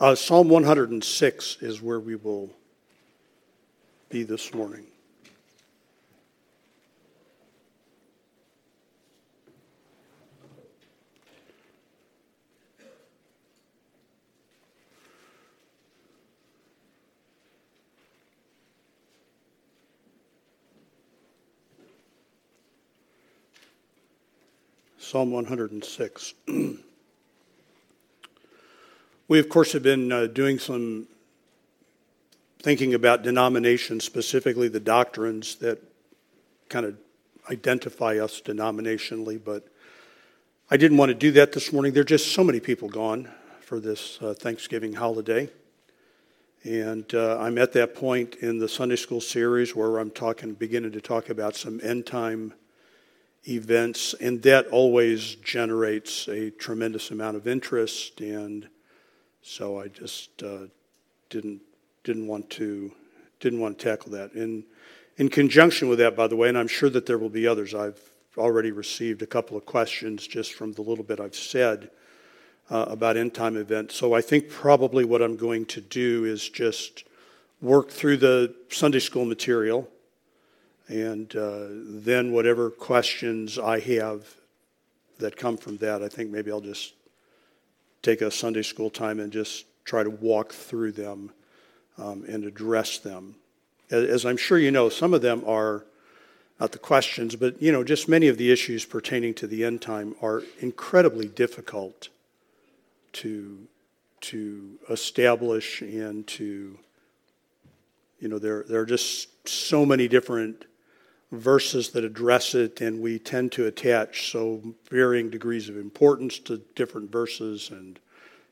Uh, Psalm 106 is where we will be this morning. Psalm 106. we, of course, have been uh, doing some thinking about denominations, specifically the doctrines that kind of identify us denominationally, but I didn't want to do that this morning. There are just so many people gone for this uh, Thanksgiving holiday. And uh, I'm at that point in the Sunday school series where I'm talking, beginning to talk about some end time events, and that always generates a tremendous amount of interest. And so I just uh, didn't didn't want to didn't want to tackle that. In in conjunction with that, by the way, and I'm sure that there will be others. I've already received a couple of questions just from the little bit I've said uh, about end time events. So I think probably what I'm going to do is just work through the Sunday school material and uh, then whatever questions I have that come from that, I think maybe I'll just take a Sunday school time and just try to walk through them um, and address them. As I'm sure you know, some of them are not the questions, but you know, just many of the issues pertaining to the end time are incredibly difficult to to establish and to you know there there are just so many different verses that address it, and we tend to attach so varying degrees of importance to different verses. And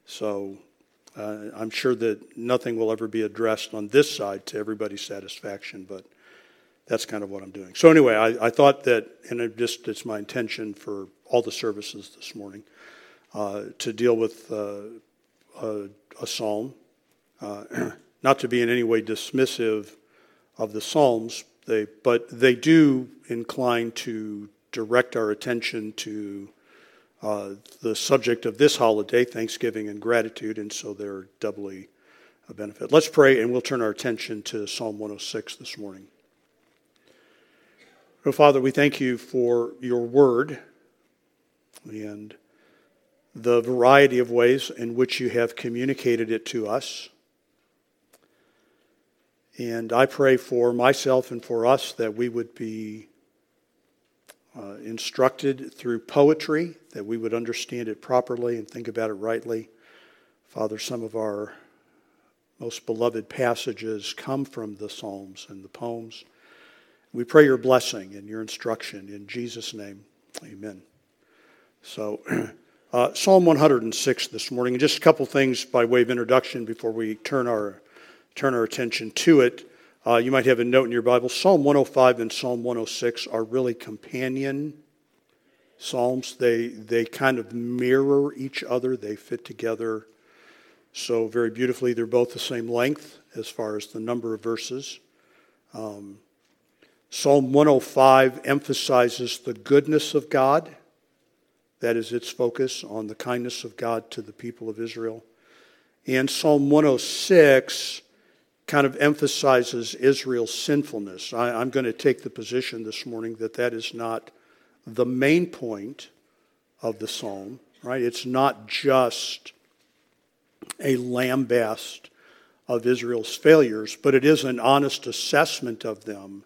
so uh, I'm sure that nothing will ever be addressed on this side to everybody's satisfaction, but that's kind of what I'm doing. So, anyway, I, I thought that, and it just it's my intention for all the services this morning uh, to deal with uh, a, a, psalm, uh, not to be in any way dismissive of the Psalms, they, but they do incline to direct our attention to uh, the subject of this holiday, Thanksgiving and gratitude, and so they're doubly a benefit. Let's pray, and we'll turn our attention to Psalm 106 this morning. Oh, Father, we thank you for your word and the variety of ways in which you have communicated it to us. And I pray for myself and for us that we would be uh, instructed through poetry, that we would understand it properly and think about it rightly. Father, some of our most beloved passages come from the Psalms and the poems. We pray your blessing and your instruction in Jesus' name. Amen. So, uh, Psalm 106 this morning, just a couple things by way of introduction before we turn our turn our attention to it. Uh, you might have a note in your Bible. Psalm 105 and Psalm 106 are really companion psalms. They, they kind of mirror each other, they fit together so very beautifully. They're both the same length as far as the number of verses. Um, Psalm 105 emphasizes the goodness of God. That is its focus on the kindness of God to the people of Israel. And Psalm 106 kind of emphasizes Israel's sinfulness. I, am going to take the position this morning that that is not the main point of the psalm, right? It's not just a lambast of Israel's failures, but it is an honest assessment of them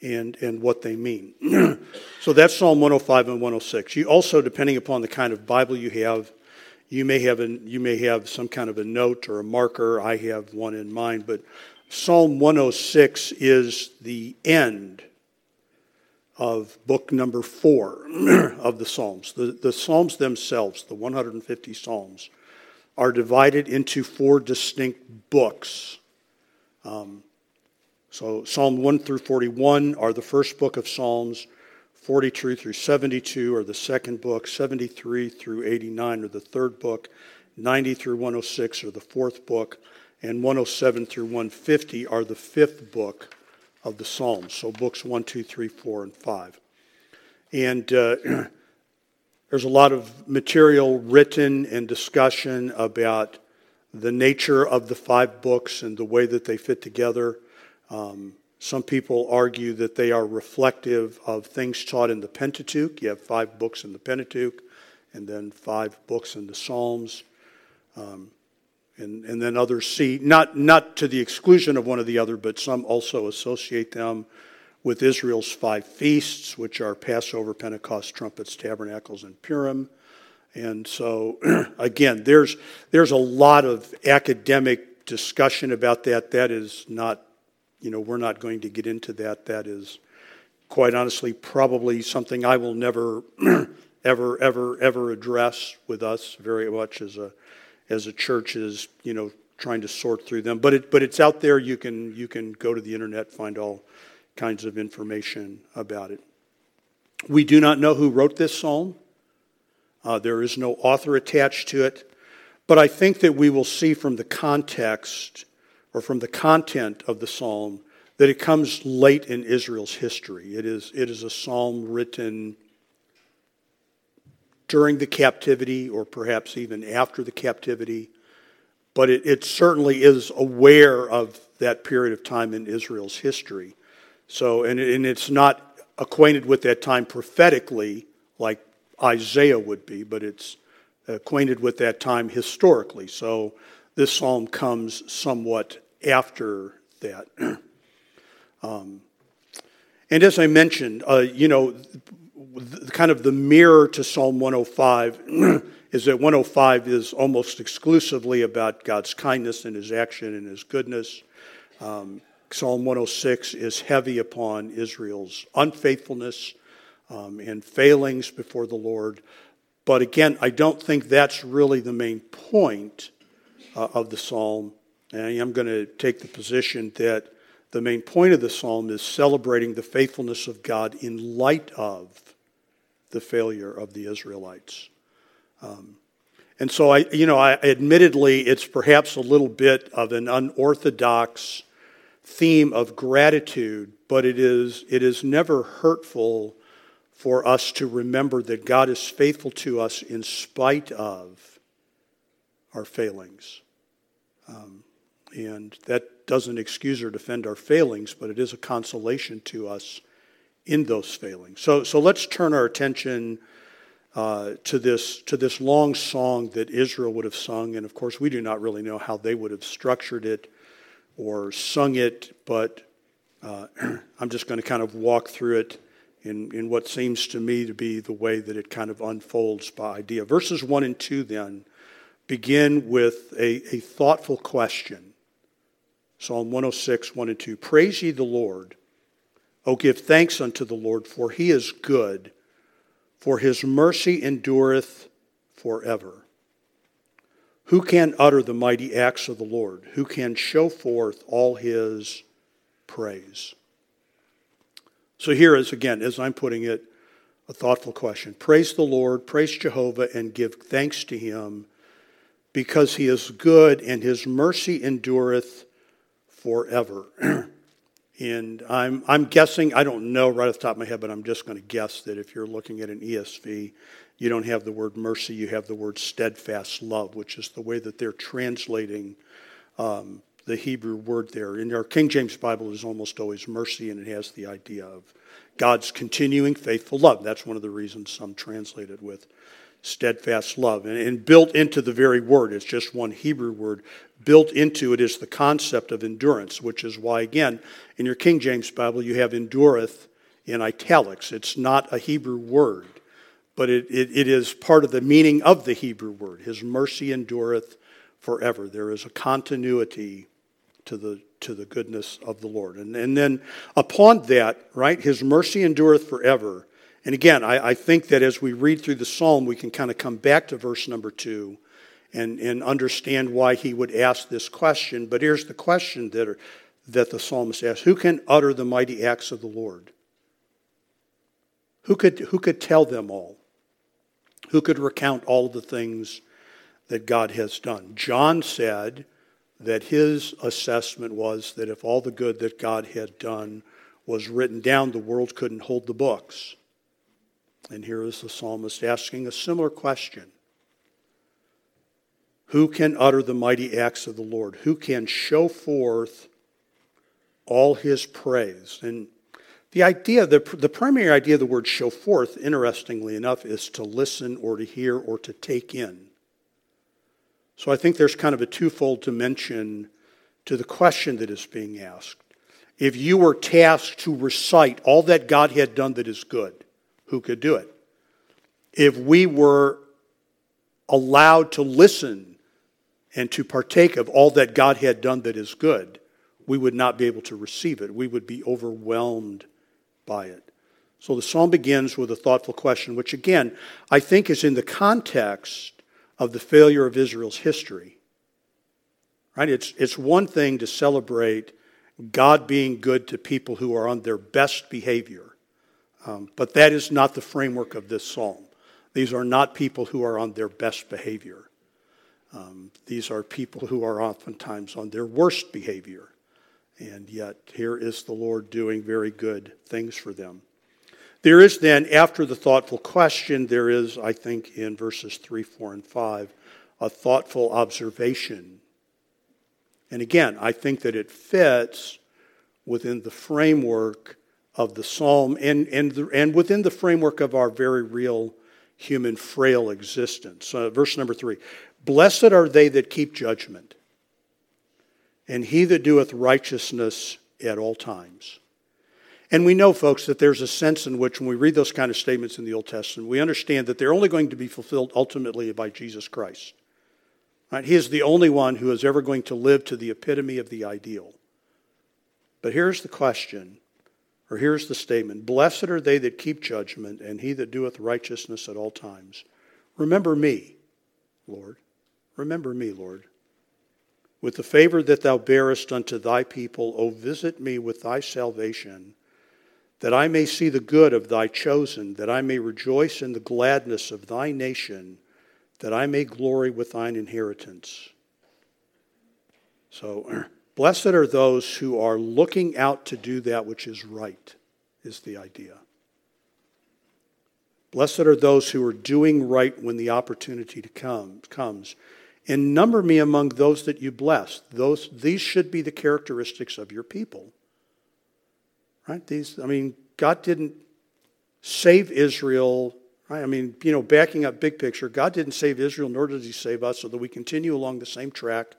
and, and what they mean. so that's Psalm 105 and 106. You also, depending upon the kind of Bible you have, you may have you may have some kind of a note or a marker. I have one in mind, but Psalm 106 is the end of book number four of the Psalms. The, the Psalms themselves, the 150 Psalms, are divided into four distinct books. Um, so Psalm 1 through 41 are the first book of Psalms. 42 through 72 are the second book, 73 through 89 are the third book, 90 through 106 are the fourth book, and 107 through 150 are the fifth book of the Psalms. So books 1, 2, 3, 4, and 5. And uh, there's a lot of material written and discussion about the nature of the five books and the way that they fit together. Um, some people argue that they are reflective of things taught in the Pentateuch. You have five books in the Pentateuch, and then five books in the Psalms. Um, and, and then others see, not, not to the exclusion of one or the other, but some also associate them with Israel's five feasts, which are Passover, Pentecost, Trumpets, Tabernacles, and Purim. And so, again, there's, there's a lot of academic discussion about that. That is not, you know, we're not going to get into that. That is, quite honestly, probably something I will never, ever, ever, ever address with us very much as a, as a church is, you know, trying to sort through them. But, it, but it's out there. You can, you can go to the internet, find all kinds of information about it. We do not know who wrote this psalm. Uh, there is no author attached to it. But I think that we will see from the context or from the content of the psalm that it comes late in Israel's history. It is, it is a psalm written during the captivity or perhaps even after the captivity. But it, it certainly is aware of that period of time in Israel's history. So, and, and it's not acquainted with that time prophetically like Isaiah would be, but it's acquainted with that time historically. So this psalm comes somewhat after that. um, and as I mentioned, uh, you know, kind of the mirror to Psalm 105 is that 105 is almost exclusively about God's kindness and his action and his goodness. Um, Psalm 106 is heavy upon Israel's unfaithfulness um, and failings before the Lord. But again, I don't think that's really the main point uh, of the psalm. And I am going to take the position that the main point of the psalm is celebrating the faithfulness of God in light of the failure of the Israelites. Um, and so I, you know, I, admittedly, it's perhaps a little bit of an unorthodox theme of gratitude, but it is, it is never hurtful for us to remember that God is faithful to us in spite of our failings. Um, and that doesn't excuse or defend our failings, but it is a consolation to us in those failings. So, so let's turn our attention uh, to, this, to this long song that Israel would have sung. And of course, we do not really know how they would have structured it or sung it, but uh, I'm just going to kind of walk through it in, in what seems to me to be the way that it kind of unfolds by idea. Verses 1 and 2 then begin with a, a thoughtful question. Psalm 106, 1 and 2. Praise ye the Lord. O give thanks unto the Lord, for he is good, for his mercy endureth forever. Who can utter the mighty acts of the Lord? Who can show forth all his praise? So here is, again, as I'm putting it, a thoughtful question. Praise the Lord, praise Jehovah, and give thanks to him because he is good and his mercy endureth forever. and I'm, I'm guessing, I don't know right off the top of my head, but I'm just going to guess that if you're looking at an ESV, you don't have the word mercy, you have the word steadfast love, which is the way that they're translating um, the Hebrew word there. In our King James Bible, is almost always mercy, and it has the idea of God's continuing faithful love. That's one of the reasons some translate it with steadfast love. And, and built into the very word, it's just one Hebrew word, built into it is the concept of endurance, which is why, again, in your King James Bible, you have endureth in italics. It's not a Hebrew word, but it, it, it is part of the meaning of the Hebrew word. His mercy endureth forever. There is a continuity to the, to the goodness of the Lord. And, and then upon that, right, his mercy endureth forever. And again, I, I think that as we read through the psalm, we can kind of come back to verse number two and, and understand why he would ask this question. But here's the question that, are, that the psalmist asks Who can utter the mighty acts of the Lord? Who could, who could tell them all? Who could recount all the things that God has done? John said, that his assessment was that if all the good that God had done was written down, the world couldn't hold the books. And here is the psalmist asking a similar question Who can utter the mighty acts of the Lord? Who can show forth all his praise? And the idea, the, the primary idea of the word show forth, interestingly enough, is to listen or to hear or to take in. So I think there's kind of a twofold dimension to the question that is being asked. If you were tasked to recite all that God had done that is good, who could do it? If we were allowed to listen and to partake of all that God had done that is good, we would not be able to receive it. We would be overwhelmed by it. So the psalm begins with a thoughtful question, which again, I think is in the context of the failure of Israel's history. Right? It's, it's one thing to celebrate God being good to people who are on their best behavior, um, but that is not the framework of this psalm. These are not people who are on their best behavior. Um, these are people who are oftentimes on their worst behavior. And yet, here is the Lord doing very good things for them. There is then, after the thoughtful question, there is, I think, in verses 3, 4, and 5, a thoughtful observation. And again, I think that it fits within the framework of the psalm and, and, the, and within the framework of our very real human frail existence. Uh, verse number 3 Blessed are they that keep judgment and he that doeth righteousness at all times. And we know, folks, that there's a sense in which when we read those kind of statements in the Old Testament, we understand that they're only going to be fulfilled ultimately by Jesus Christ. Right? He is the only one who is ever going to live to the epitome of the ideal. But here's the question, or here's the statement Blessed are they that keep judgment, and he that doeth righteousness at all times. Remember me, Lord. Remember me, Lord. With the favor that thou bearest unto thy people, O visit me with thy salvation, that I may see the good of thy chosen, that I may rejoice in the gladness of thy nation, that I may glory with thine inheritance. So, blessed are those who are looking out to do that which is right, is the idea. Blessed are those who are doing right when the opportunity to come, comes and number me among those that you bless. Those, these should be the characteristics of your people. Right? These, I mean, God didn't save Israel. Right? I mean, you know, backing up big picture, God didn't save Israel, nor did He save us, so that we continue along the same track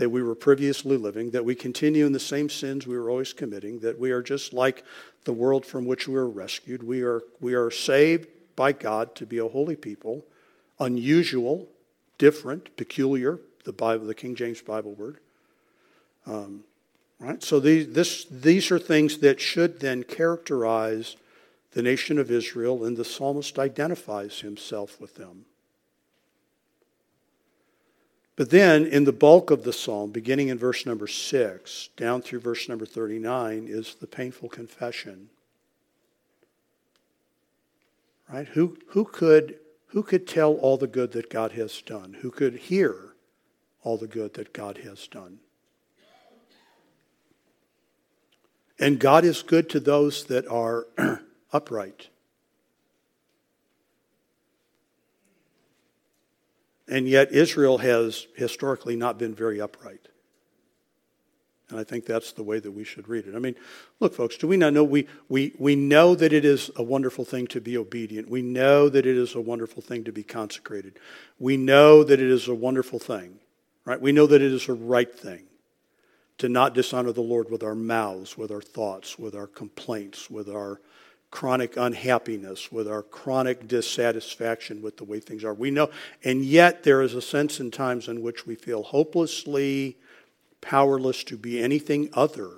that we were previously living, that we continue in the same sins we were always committing, that we are just like the world from which we were rescued. We are, we are saved by God to be a holy people, unusual, different, peculiar, the Bible, the King James Bible word. Um, right? So these, this, these are things that should then characterize the nation of Israel, and the psalmist identifies himself with them. But then, in the bulk of the psalm, beginning in verse number 6 down through verse number 39, is the painful confession. Right? Who, who could who could tell all the good that God has done? Who could hear all the good that God has done? And God is good to those that are upright. And yet, Israel has historically not been very upright. And I think that's the way that we should read it. I mean, look, folks, do we not know? We, we, we know that it is a wonderful thing to be obedient. We know that it is a wonderful thing to be consecrated. We know that it is a wonderful thing, right? We know that it is a right thing to not dishonor the Lord with our mouths, with our thoughts, with our complaints, with our chronic unhappiness, with our chronic dissatisfaction with the way things are. We know, and yet there is a sense in times in which we feel hopelessly powerless to be anything other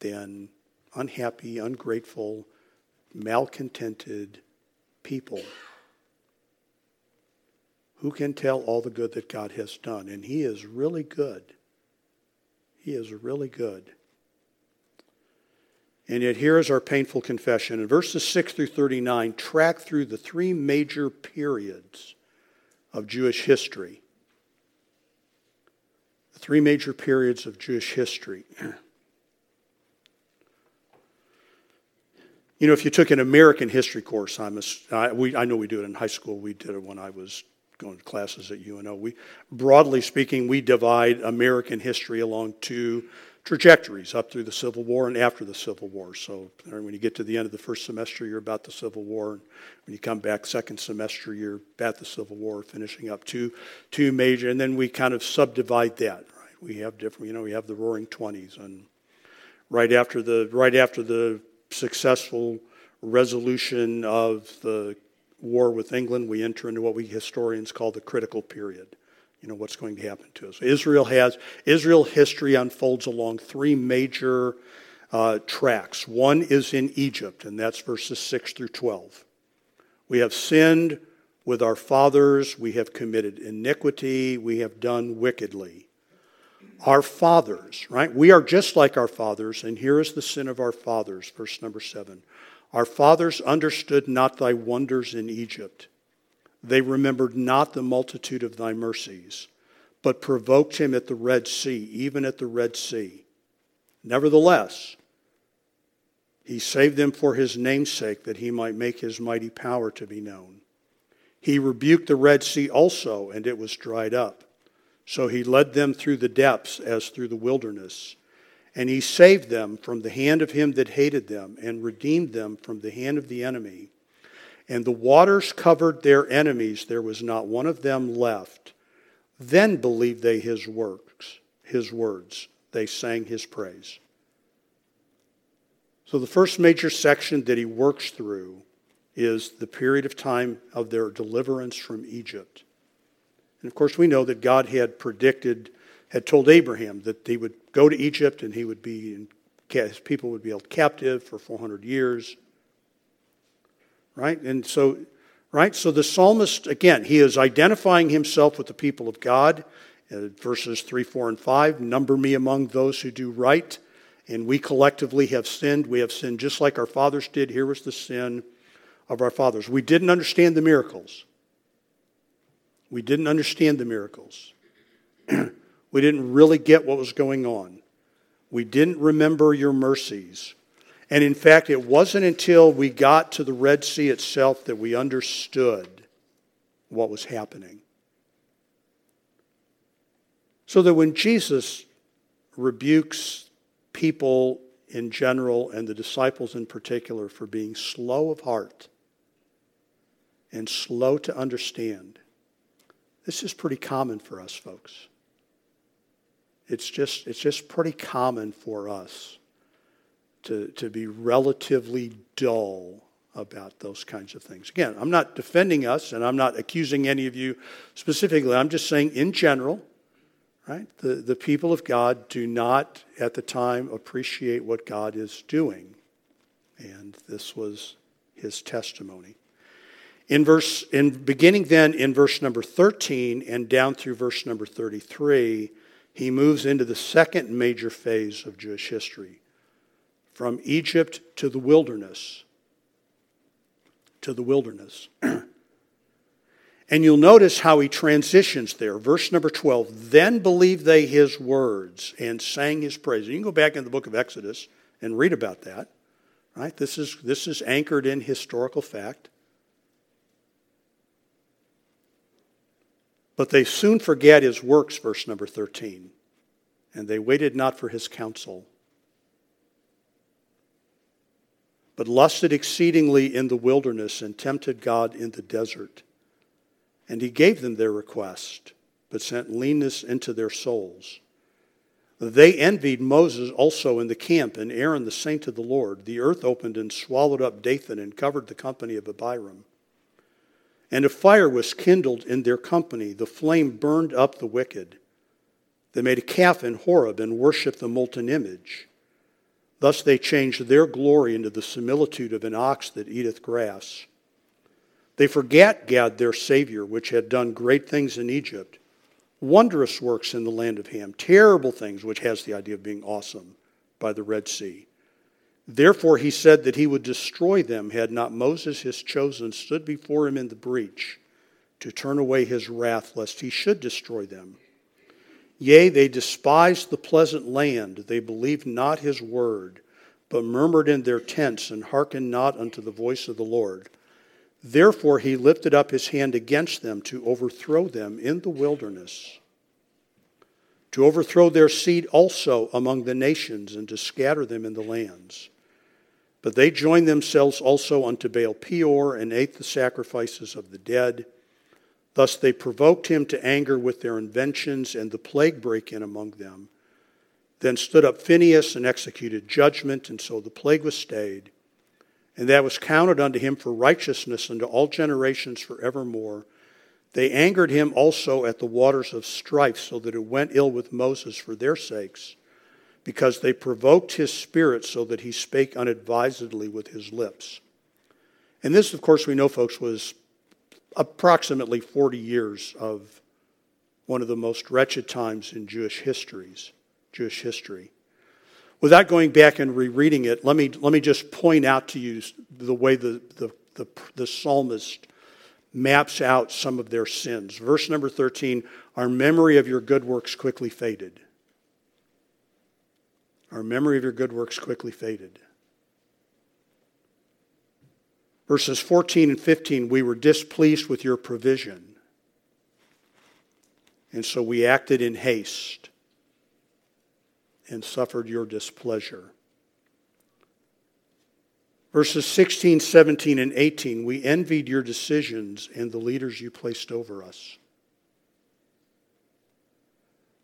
than unhappy, ungrateful, malcontented people. Who can tell all the good that God has done? And He is really good. He is really good. And yet, here is our painful confession. In verses 6 through 39, track through the three major periods of Jewish history The three major periods of Jewish history. You know, if you took an American history course, I'm a, I, we, I know we do it in high school. We did it when I was going to classes at UNO. We, broadly speaking, we divide American history along two trajectories up through the Civil War and after the Civil War. So when you get to the end of the first semester, you're about the Civil War. And when you come back second semester, you're at the Civil War, finishing up two, two major. And then we kind of subdivide that. Right? We have different, you know, we have the Roaring Twenties, and right after the right after the successful resolution of the war with England, we enter into what we historians call the critical period you know what's going to happen to us. Israel has Israel history unfolds along three major uh, tracks. One is in Egypt, and that's verses six through twelve. We have sinned with our fathers. We have committed iniquity. We have done wickedly. Our fathers, right? We are just like our fathers, and here is the sin of our fathers, verse number seven. Our fathers understood not thy wonders in Egypt they remembered not the multitude of thy mercies, but provoked him at the Red Sea, even at the Red Sea. Nevertheless, he saved them for his name's sake, that he might make his mighty power to be known. He rebuked the Red Sea also, and it was dried up. So he led them through the depths as through the wilderness. And he saved them from the hand of him that hated them, and redeemed them from the hand of the enemy and the waters covered their enemies, there was not one of them left. Then believed they his works, his words. They sang his praise. So the first major section that he works through is the period of time of their deliverance from Egypt. And of course, we know that God had predicted, had told Abraham that he would go to Egypt and he would be, his people would be held captive for 400 years right? And so, right? So the psalmist, again, he is identifying himself with the people of God. Uh, verses 3, 4, and 5 Number me among those who do right. And we collectively have sinned. We have sinned just like our fathers did. Here was the sin of our fathers. We didn't understand the miracles. We didn't understand the miracles. we didn't really get what was going on. We didn't remember your mercies. And in fact, it wasn't until we got to the Red Sea itself that we understood what was happening. So that when Jesus rebukes people in general and the disciples in particular for being slow of heart and slow to understand, this is pretty common for us, folks. It's just, it's just pretty common for us to, to be relatively dull about those kinds of things. Again, I'm not defending us and I'm not accusing any of you specifically. I'm just saying, in general, right, the, the people of God do not at the time appreciate what God is doing. And this was his testimony. In verse in beginning then in verse number 13 and down through verse number 33, he moves into the second major phase of Jewish history from Egypt to the wilderness. To the wilderness. and you'll notice how he transitions there. Verse number 12 Then believed they his words and sang his praise. You can go back in the book of Exodus and read about that. Right? This is, this is anchored in historical fact. But they soon forget his works, verse number 13. And they waited not for his counsel. But lusted exceedingly in the wilderness and tempted God in the desert. And he gave them their request, but sent leanness into their souls. They envied Moses also in the camp, and Aaron the saint of the Lord. The earth opened and swallowed up Dathan and covered the company of Abiram. And a fire was kindled in their company. The flame burned up the wicked. They made a calf in Horeb and worshipped the molten image. Thus they changed their glory into the similitude of an ox that eateth grass. They forgat God their Savior, which had done great things in Egypt, wondrous works in the land of Ham, terrible things, which has the idea of being awesome, by the Red Sea. Therefore he said that he would destroy them had not Moses, his chosen, stood before him in the breach to turn away his wrath, lest he should destroy them. Yea, they despised the pleasant land. They believed not his word, but murmured in their tents and hearkened not unto the voice of the Lord. Therefore, he lifted up his hand against them to overthrow them in the wilderness, to overthrow their seed also among the nations, and to scatter them in the lands. But they joined themselves also unto Baal Peor, and ate the sacrifices of the dead. Thus they provoked him to anger with their inventions, and the plague brake in among them. Then stood up Phinehas and executed judgment, and so the plague was stayed and that was counted unto him for righteousness unto all generations forevermore. They angered him also at the waters of strife, so that it went ill with Moses for their sakes, because they provoked his spirit, so that he spake unadvisedly with his lips. And this, of course, we know, folks, was approximately 40 years of one of the most wretched times in Jewish histories, Jewish history. Without going back and rereading it, let me, let me just point out to you the way the, the, the, the psalmist maps out some of their sins. Verse number 13 Our memory of your good works quickly faded. Our memory of your good works quickly faded. Verses 14 and 15 We were displeased with your provision, and so we acted in haste and suffered your displeasure. Verses 16, 17, and 18 We envied your decisions and the leaders you placed over us.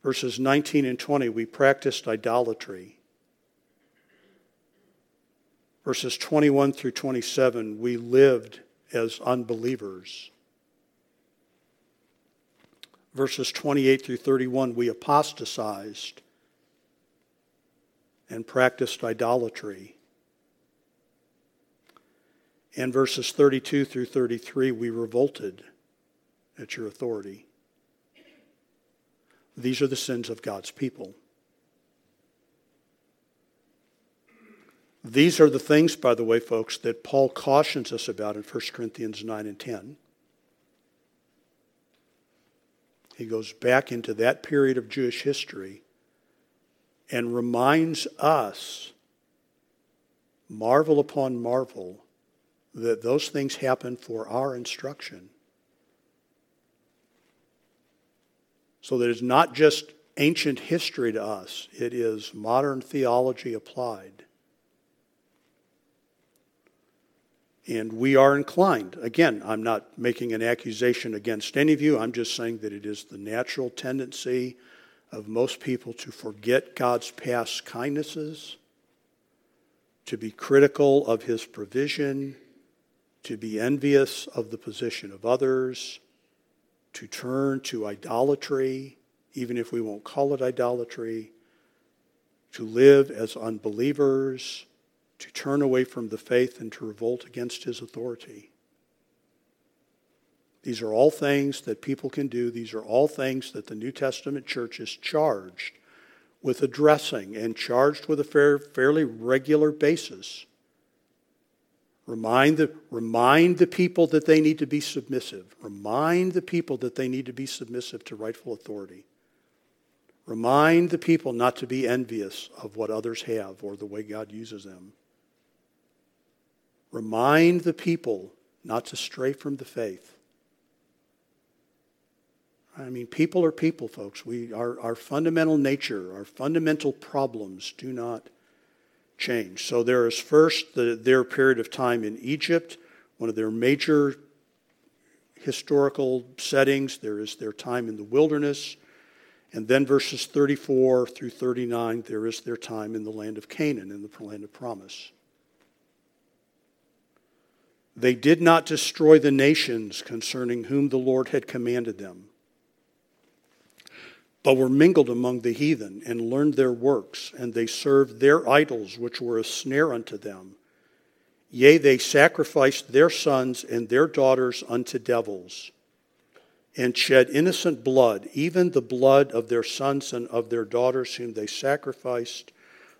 Verses 19 and 20 We practiced idolatry. Verses 21 through 27 We lived as unbelievers. Verses 28 through 31 We apostatized and practiced idolatry. And verses 32 through 33, we revolted at your authority. These are the sins of God's people. These are the things, by the way, folks, that Paul cautions us about in 1 Corinthians 9 and 10. He goes back into that period of Jewish history and reminds us, marvel upon marvel, that those things happen for our instruction. So that it's not just ancient history to us, it is modern theology applied. And we are inclined, again, I'm not making an accusation against any of you, I'm just saying that it is the natural tendency of most people to forget God's past kindnesses, to be critical of his provision, to be envious of the position of others, to turn to idolatry, even if we won't call it idolatry, to live as unbelievers, to turn away from the faith and to revolt against his authority. These are all things that people can do. These are all things that the New Testament church is charged with addressing and charged with a fair, fairly regular basis. Remind the, remind the people that they need to be submissive. Remind the people that they need to be submissive to rightful authority. Remind the people not to be envious of what others have or the way God uses them. Remind the people not to stray from the faith. I mean, people are people, folks. We, our, our fundamental nature, our fundamental problems do not change. So there is first the, their period of time in Egypt, one of their major historical settings. There is their time in the wilderness. And then verses 34 through 39, there is their time in the land of Canaan, in the land of promise. They did not destroy the nations concerning whom the Lord had commanded them but were mingled among the heathen and learned their works, and they served their idols, which were a snare unto them. Yea, they sacrificed their sons and their daughters unto devils, and shed innocent blood, even the blood of their sons and of their daughters, whom they sacrificed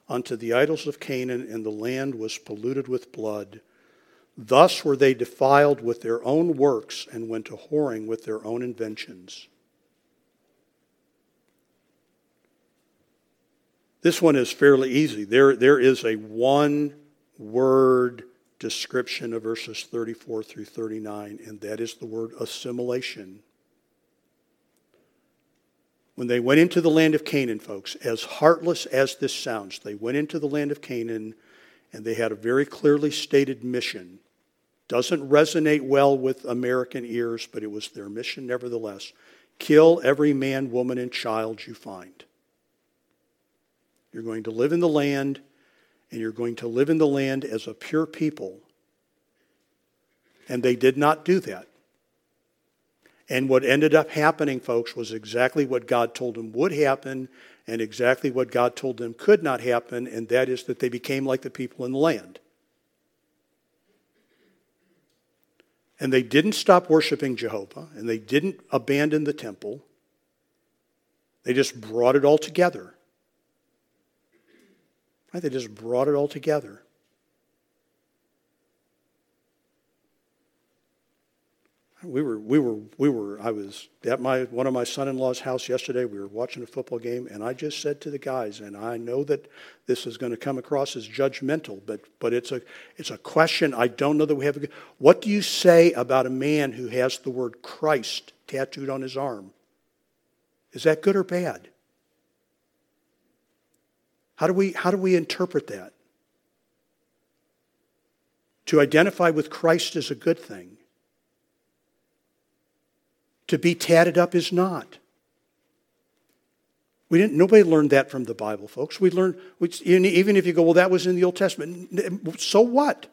unto the idols of Canaan, and the land was polluted with blood. Thus were they defiled with their own works, and went to whoring with their own inventions. This one is fairly easy. There, there is a one word description of verses 34 through 39, and that is the word assimilation. When they went into the land of Canaan, folks, as heartless as this sounds, they went into the land of Canaan and they had a very clearly stated mission. Doesn't resonate well with American ears, but it was their mission nevertheless. Kill every man, woman, and child you find. You're going to live in the land, and you're going to live in the land as a pure people. And they did not do that. And what ended up happening, folks, was exactly what God told them would happen and exactly what God told them could not happen, and that is that they became like the people in the land. And they didn't stop worshiping Jehovah, and they didn't abandon the temple. They just brought it all together. Right? They just brought it all together. We were we were we were I was at my one of my son-in-law's house yesterday. We were watching a football game, and I just said to the guys, and I know that this is going to come across as judgmental, but but it's a it's a question I don't know that we have. A, what do you say about a man who has the word Christ tattooed on his arm? Is that good or bad? How do we how do we interpret that? To identify with Christ is a good thing. To be tatted up is not. We didn't, nobody learned that from the Bible, folks. We learned, even if you go, well, that was in the Old Testament. So what?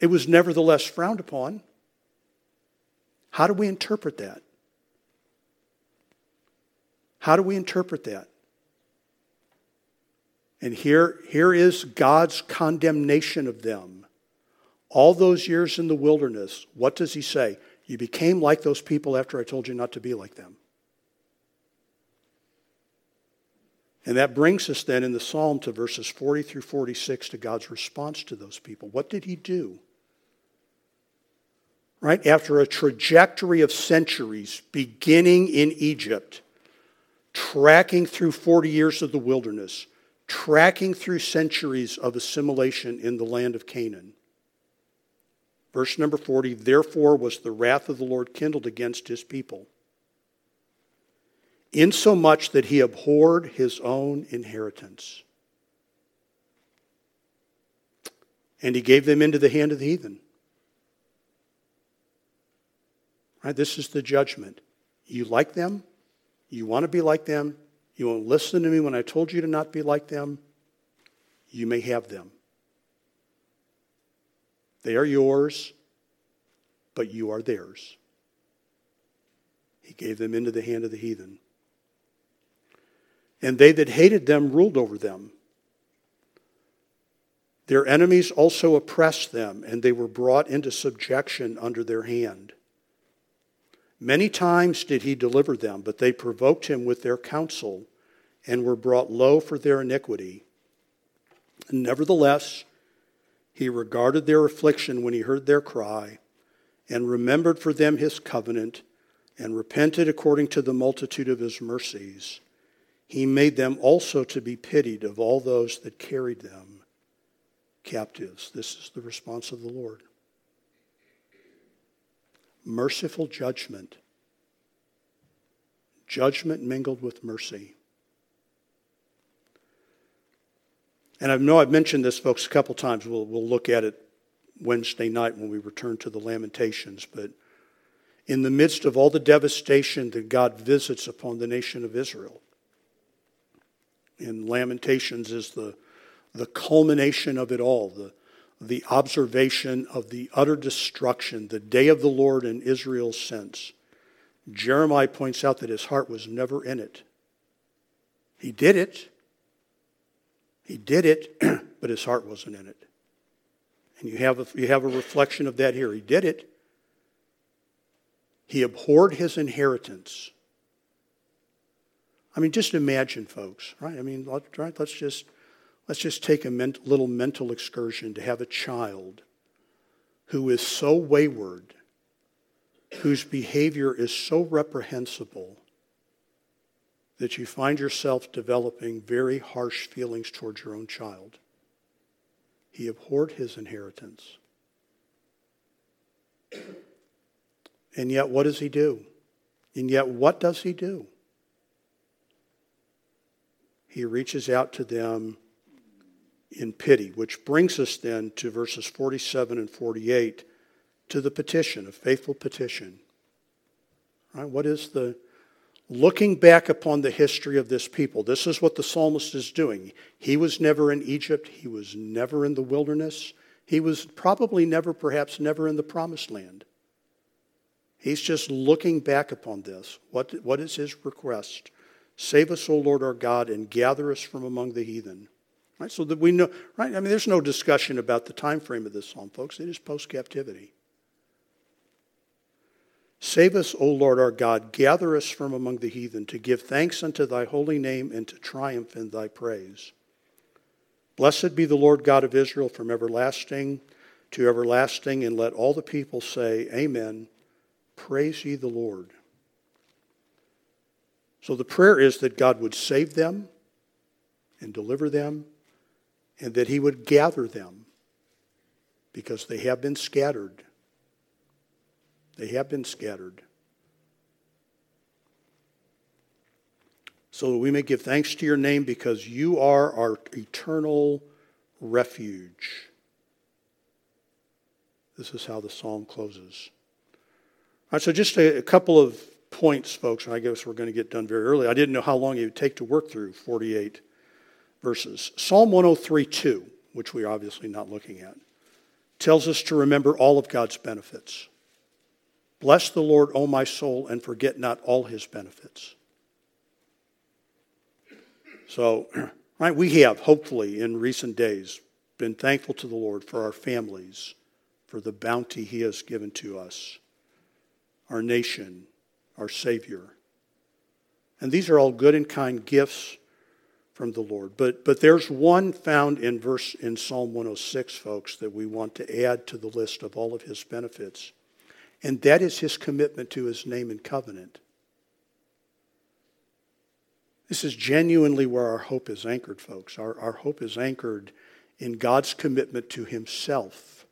It was nevertheless frowned upon. How do we interpret that? How do we interpret that? And here, here is God's condemnation of them. All those years in the wilderness, what does he say? You became like those people after I told you not to be like them. And that brings us then in the psalm to verses 40 through 46 to God's response to those people. What did he do? Right? After a trajectory of centuries, beginning in Egypt, tracking through 40 years of the wilderness, tracking through centuries of assimilation in the land of Canaan, Verse number 40 Therefore was the wrath of the Lord kindled against his people, insomuch that he abhorred his own inheritance. And he gave them into the hand of the heathen. Right, this is the judgment. You like them, you want to be like them, you won't listen to me when I told you to not be like them, you may have them. They are yours, but you are theirs. He gave them into the hand of the heathen. And they that hated them ruled over them. Their enemies also oppressed them, and they were brought into subjection under their hand. Many times did he deliver them, but they provoked him with their counsel and were brought low for their iniquity. Nevertheless, he regarded their affliction when he heard their cry, and remembered for them his covenant, and repented according to the multitude of his mercies. He made them also to be pitied of all those that carried them captives. This is the response of the Lord. Merciful judgment. Judgment mingled with mercy. And I know I've mentioned this, folks, a couple times. We'll, we'll look at it Wednesday night when we return to the Lamentations. But in the midst of all the devastation that God visits upon the nation of Israel, in Lamentations is the, the culmination of it all, the, the observation of the utter destruction, the day of the Lord in Israel's sense. Jeremiah points out that his heart was never in it. He did it, he did it, but his heart wasn't in it. And you have, a, you have a reflection of that here. He did it. He abhorred his inheritance. I mean, just imagine, folks, right? I mean, right? Let's just let's just take a ment- little mental excursion to have a child who is so wayward, whose behavior is so reprehensible, that you find yourself developing very harsh feelings towards your own child. He abhorred his inheritance. And yet, what does he do? And yet, what does he do? He reaches out to them in pity, which brings us then to verses 47 and 48 to the petition, a faithful petition. Right? What is the looking back upon the history of this people? This is what the psalmist is doing. He was never in Egypt, he was never in the wilderness, he was probably never, perhaps never in the promised land. He's just looking back upon this. What, what is his request? Save us, O Lord our God, and gather us from among the heathen. Right? So that we know, right? I mean, there's no discussion about the time frame of this psalm, folks. It is post captivity. Save us, O Lord our God, gather us from among the heathen to give thanks unto thy holy name and to triumph in thy praise. Blessed be the Lord God of Israel from everlasting to everlasting, and let all the people say, Amen. Praise ye the Lord. So the prayer is that God would save them and deliver them, and that He would gather them because they have been scattered. They have been scattered. So that we may give thanks to your name because you are our eternal refuge. This is how the psalm closes. All right, so just a, a couple of points, folks, and I guess we're going to get done very early. I didn't know how long it would take to work through 48 verses. Psalm 103 2, which we're obviously not looking at, tells us to remember all of God's benefits. Bless the Lord, O my soul, and forget not all his benefits. So, right, we have, hopefully, in recent days, been thankful to the Lord for our families, for the bounty he has given to us, our nation, our Savior. And these are all good and kind gifts from the Lord. But, but there's one found in verse in Psalm 106, folks, that we want to add to the list of all of his benefits. And that is his commitment to his name and covenant. This is genuinely where our hope is anchored, folks. Our, our hope is anchored in God's commitment to himself.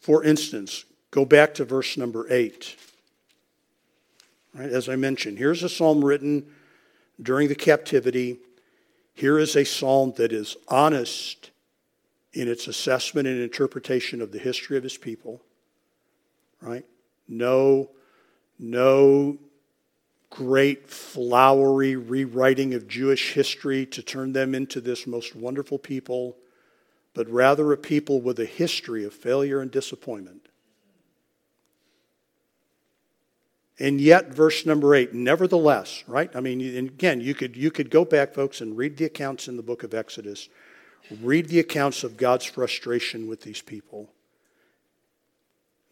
For instance, go back to verse number 8. Right, as I mentioned, here's a psalm written during the captivity. Here is a psalm that is honest in its assessment and interpretation of the history of his people. Right? No, no great flowery rewriting of Jewish history to turn them into this most wonderful people, but rather a people with a history of failure and disappointment. And yet, verse number eight, nevertheless, right? I mean, again, you could, you could go back, folks, and read the accounts in the book of Exodus, read the accounts of God's frustration with these people.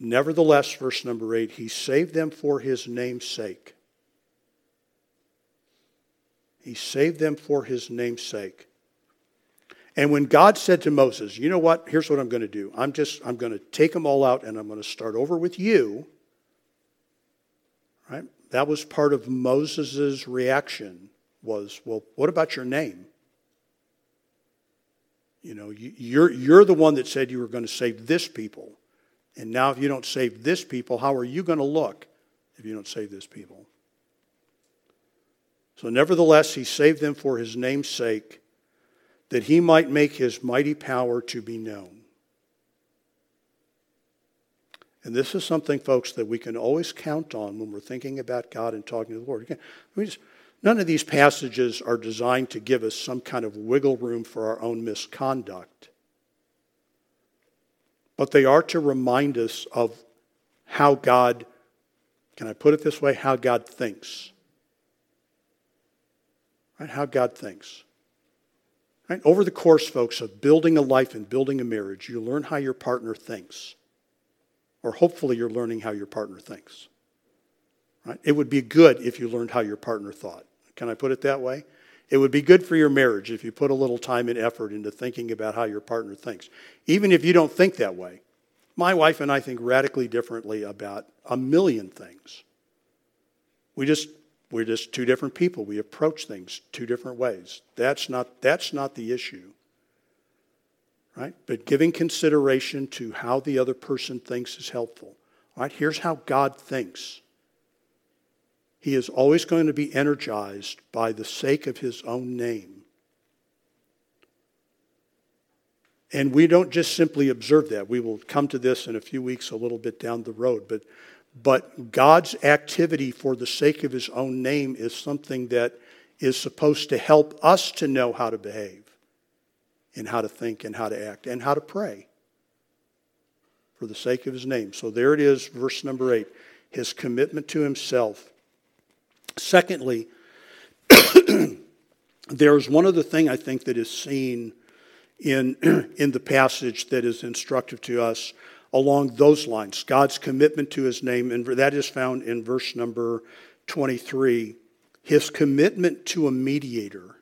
Nevertheless, verse number eight, he saved them for his name's sake. He saved them for his name's sake. And when God said to Moses, you know what? Here's what I'm going to do. I'm just, I'm going to take them all out and I'm going to start over with you Right? That was part of Moses' reaction was, well, what about your name? You know, you're, you're the one that said you were going to save this people. And now, if you don't save this people, how are you going to look if you don't save this people? So, nevertheless, he saved them for his name's sake, that he might make his mighty power to be known. And this is something, folks, that we can always count on when we're thinking about God and talking to the Lord. Again, just, none of these passages are designed to give us some kind of wiggle room for our own misconduct. But they are to remind us of how God, can I put it this way, how God thinks. Right? How God thinks. Right? Over the course, folks, of building a life and building a marriage, you learn how your partner thinks or hopefully you're learning how your partner thinks. Right? It would be good if you learned how your partner thought. Can I put it that way? It would be good for your marriage if you put a little time and effort into thinking about how your partner thinks, even if you don't think that way. My wife and I think radically differently about a million things. We just we're just two different people. We approach things two different ways. That's not that's not the issue. right? But giving consideration to how the other person thinks is helpful. Right? Here's how God thinks. He is always going to be energized by the sake of his own name. And we don't just simply observe that. We will come to this in a few weeks, a little bit down the road. But, but God's activity for the sake of his own name is something that is supposed to help us to know how to behave and how to think and how to act and how to pray for the sake of his name. So there it is, verse number eight his commitment to himself. Secondly, there's one other thing I think that is seen in, in the passage that is instructive to us along those lines. God's commitment to his name, and that is found in verse number 23. His commitment to a mediator.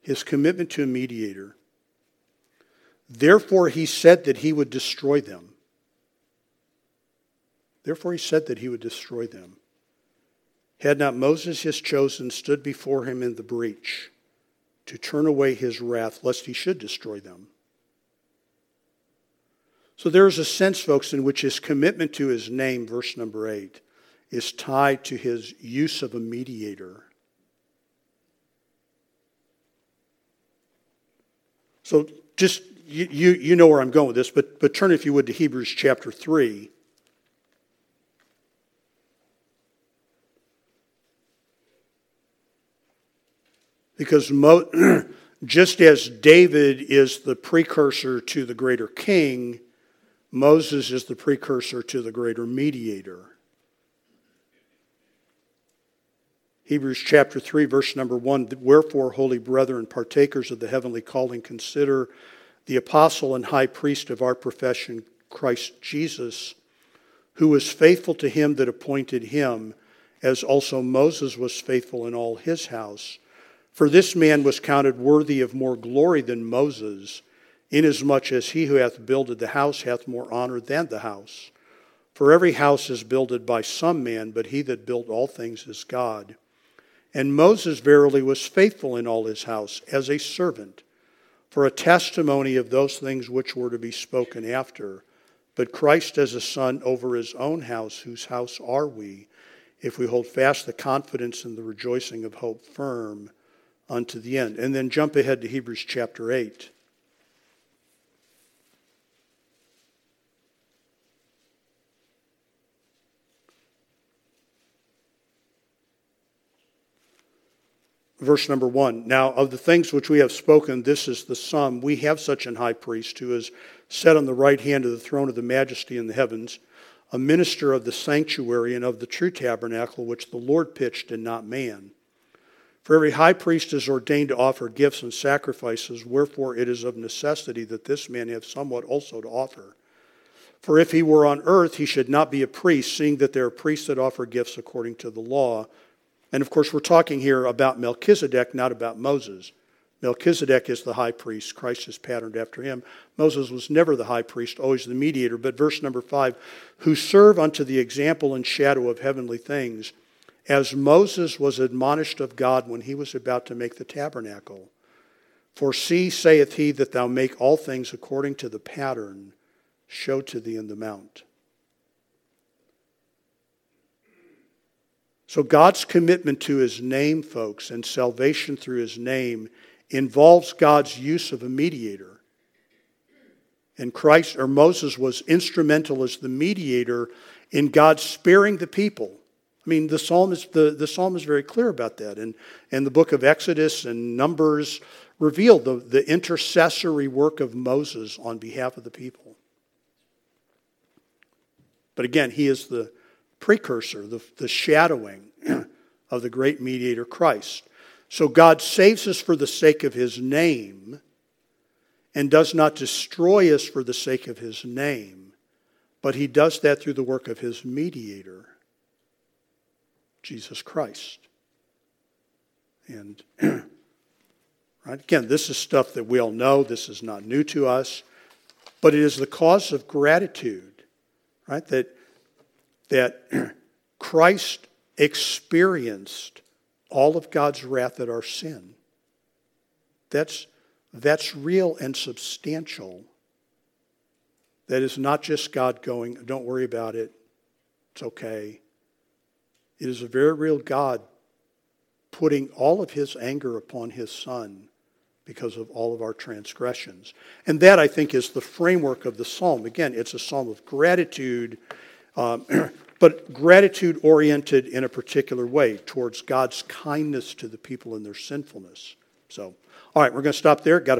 His commitment to a mediator. Therefore, he said that he would destroy them. Therefore, he said that he would destroy them. Had not Moses, his chosen, stood before him in the breach to turn away his wrath, lest he should destroy them. So there is a sense, folks, in which his commitment to his name, verse number eight, is tied to his use of a mediator. So just, you, you, you know where I'm going with this, but, but turn, if you would, to Hebrews chapter 3. Because Mo, just as David is the precursor to the greater king, Moses is the precursor to the greater mediator. Hebrews chapter 3, verse number 1 Wherefore, holy brethren, partakers of the heavenly calling, consider the apostle and high priest of our profession, Christ Jesus, who was faithful to him that appointed him, as also Moses was faithful in all his house. For this man was counted worthy of more glory than Moses, inasmuch as he who hath builded the house hath more honor than the house. For every house is builded by some man, but he that built all things is God. And Moses verily was faithful in all his house as a servant, for a testimony of those things which were to be spoken after. But Christ as a son over his own house, whose house are we, if we hold fast the confidence and the rejoicing of hope firm unto the end. And then jump ahead to Hebrews chapter 8. Verse number one. Now, of the things which we have spoken, this is the sum. We have such an high priest who is set on the right hand of the throne of the majesty in the heavens, a minister of the sanctuary and of the true tabernacle which the Lord pitched and not man. For every high priest is ordained to offer gifts and sacrifices, wherefore it is of necessity that this man have somewhat also to offer. For if he were on earth, he should not be a priest, seeing that there are priests that offer gifts according to the law. And of course, we're talking here about Melchizedek, not about Moses. Melchizedek is the high priest. Christ is patterned after him. Moses was never the high priest, always the mediator. But verse number five, who serve unto the example and shadow of heavenly things as Moses was admonished of God when he was about to make the tabernacle. For see, saith he, that thou make all things according to the pattern showed to thee in the mount. So God's commitment to his name, folks, and salvation through his name involves God's use of a mediator. And Christ or Moses was instrumental as the mediator in God sparing the people I mean, the psalm is, the, the psalm is very clear about that. And, and the book of Exodus and Numbers reveal the, the intercessory work of Moses on behalf of the people. But again, he is the precursor, the, the shadowing of the great mediator Christ. So God saves us for the sake of his name and does not destroy us for the sake of his name, but he does that through the work of his mediator. Jesus Christ. And right, again, this is stuff that we all know. This is not new to us, but it is the cause of gratitude, right? That that Christ experienced all of God's wrath at our sin. That's that's real and substantial. That is not just God going, don't worry about it, it's okay. It is a very real God putting all of his anger upon his son because of all of our transgressions. And that, I think, is the framework of the psalm. Again, it's a psalm of gratitude, um, but gratitude oriented in a particular way towards God's kindness to the people in their sinfulness. So, all right, we're going to stop there. Got